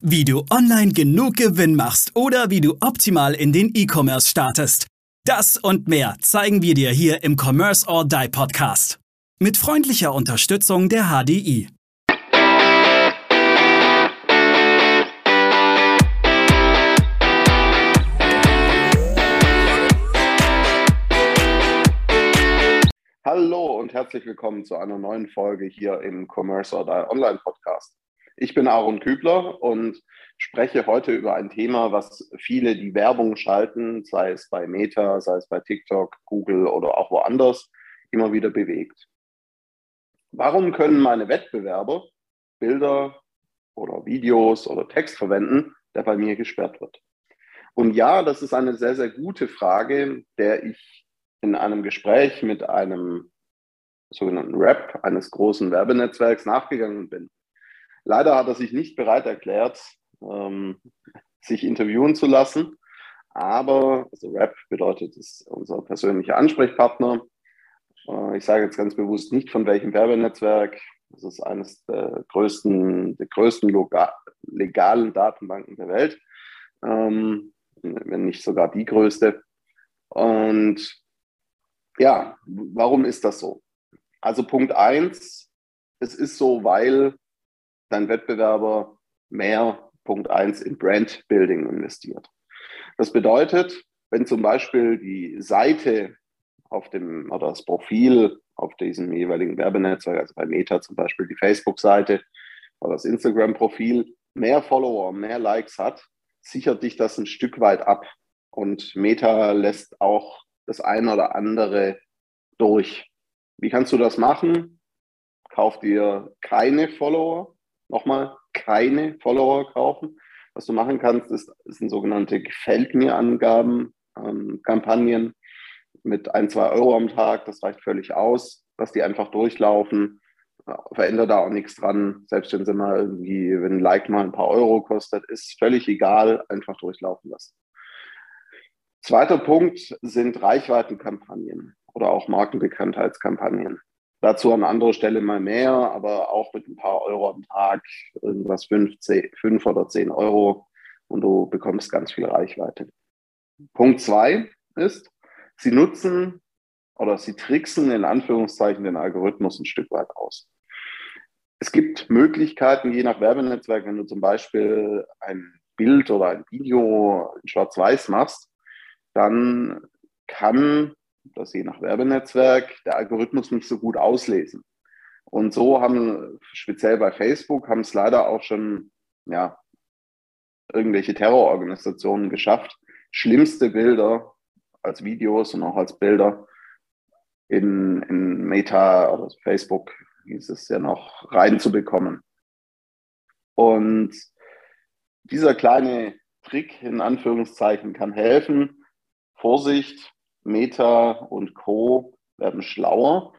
Wie du online genug Gewinn machst oder wie du optimal in den E-Commerce startest. Das und mehr zeigen wir dir hier im Commerce or Die Podcast. Mit freundlicher Unterstützung der HDI. Hallo und herzlich willkommen zu einer neuen Folge hier im Commerce or Die Online Podcast. Ich bin Aaron Kübler und spreche heute über ein Thema, was viele, die Werbung schalten, sei es bei Meta, sei es bei TikTok, Google oder auch woanders, immer wieder bewegt. Warum können meine Wettbewerber Bilder oder Videos oder Text verwenden, der bei mir gesperrt wird? Und ja, das ist eine sehr, sehr gute Frage, der ich in einem Gespräch mit einem sogenannten Rap eines großen Werbenetzwerks nachgegangen bin. Leider hat er sich nicht bereit erklärt, ähm, sich interviewen zu lassen. Aber also Rap bedeutet, es unser persönlicher Ansprechpartner. Äh, ich sage jetzt ganz bewusst nicht von welchem Werbenetzwerk. Das ist eines der größten, der größten legalen Datenbanken der Welt, ähm, wenn nicht sogar die größte. Und ja, warum ist das so? Also Punkt eins, es ist so, weil dein Wettbewerber mehr, Punkt 1, in Brand Building investiert. Das bedeutet, wenn zum Beispiel die Seite auf dem oder das Profil auf diesem jeweiligen Werbenetzwerk, also bei Meta zum Beispiel die Facebook-Seite oder das Instagram-Profil, mehr Follower, mehr Likes hat, sichert dich das ein Stück weit ab. Und Meta lässt auch das eine oder andere durch. Wie kannst du das machen? Kauf dir keine Follower, nochmal keine Follower kaufen. Was du machen kannst, ist, sind sogenannte Gefällt mir-Angaben, ähm, Kampagnen mit ein, zwei Euro am Tag. Das reicht völlig aus. Lass die einfach durchlaufen. Verändere da auch nichts dran. Selbst wenn sie mal irgendwie, wenn ein Like mal ein paar Euro kostet, ist völlig egal. Einfach durchlaufen lassen. Zweiter Punkt sind Reichweitenkampagnen oder auch Markenbekanntheitskampagnen. Dazu an anderer Stelle mal mehr, aber auch mit ein paar Euro am Tag, irgendwas 5, 10, 5 oder 10 Euro und du bekommst ganz viel Reichweite. Punkt zwei ist, sie nutzen oder sie tricksen in Anführungszeichen den Algorithmus ein Stück weit aus. Es gibt Möglichkeiten, je nach Werbenetzwerk, wenn du zum Beispiel ein Bild oder ein Video in Schwarz-Weiß machst, dann kann das je nach Werbenetzwerk, der Algorithmus nicht so gut auslesen. Und so haben speziell bei Facebook haben es leider auch schon ja, irgendwelche Terrororganisationen geschafft, schlimmste Bilder als Videos und auch als Bilder in, in Meta oder Facebook hieß es ja noch reinzubekommen. Und dieser kleine Trick in Anführungszeichen kann helfen. Vorsicht, Meta und Co. werden schlauer.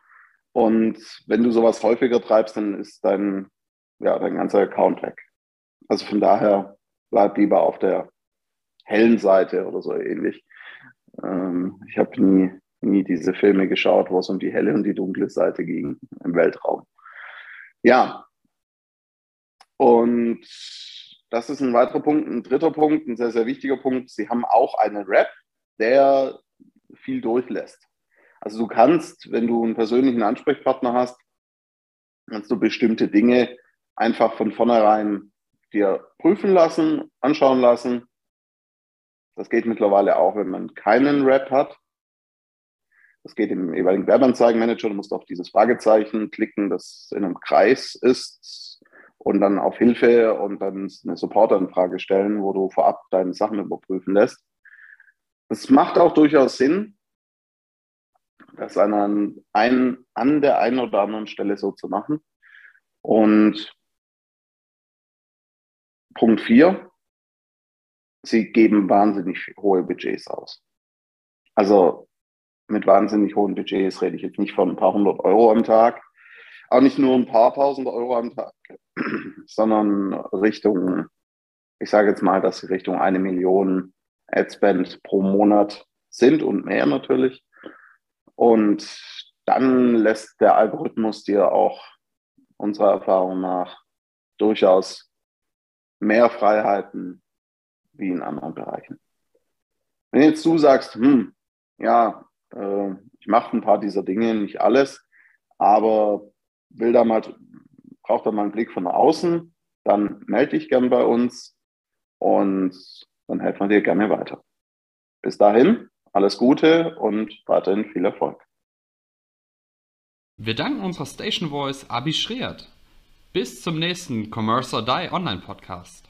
Und wenn du sowas häufiger treibst, dann ist dein, ja, dein ganzer Account weg. Also von daher bleib lieber auf der hellen Seite oder so ähnlich. Ähm, ich habe nie, nie diese Filme geschaut, wo es um die helle und die dunkle Seite ging im Weltraum. Ja. Und das ist ein weiterer Punkt. Ein dritter Punkt, ein sehr, sehr wichtiger Punkt. Sie haben auch einen Rap, der viel durchlässt. Also du kannst, wenn du einen persönlichen Ansprechpartner hast, kannst du bestimmte Dinge einfach von vornherein dir prüfen lassen, anschauen lassen. Das geht mittlerweile auch, wenn man keinen Rap hat. Das geht im jeweiligen Werbeanzeigenmanager. Du musst auf dieses Fragezeichen klicken, das in einem Kreis ist und dann auf Hilfe und dann eine Supportanfrage stellen, wo du vorab deine Sachen überprüfen lässt. Es macht auch durchaus Sinn, das an, ein, an der einen oder anderen Stelle so zu machen. Und Punkt 4, sie geben wahnsinnig hohe Budgets aus. Also mit wahnsinnig hohen Budgets rede ich jetzt nicht von ein paar hundert Euro am Tag, auch nicht nur ein paar tausend Euro am Tag, sondern Richtung, ich sage jetzt mal, dass sie Richtung eine Million Adspend pro Monat sind und mehr natürlich. Und dann lässt der Algorithmus dir auch unserer Erfahrung nach durchaus mehr Freiheiten wie in anderen Bereichen. Wenn jetzt du sagst, hm, ja, äh, ich mache ein paar dieser Dinge, nicht alles, aber will da mal, braucht da mal einen Blick von außen, dann melde dich gern bei uns und dann helfen wir dir gerne weiter. Bis dahin, alles Gute und weiterhin viel Erfolg. Wir danken unserer Station Voice Abi Schreert. Bis zum nächsten Commerce or Die Online Podcast.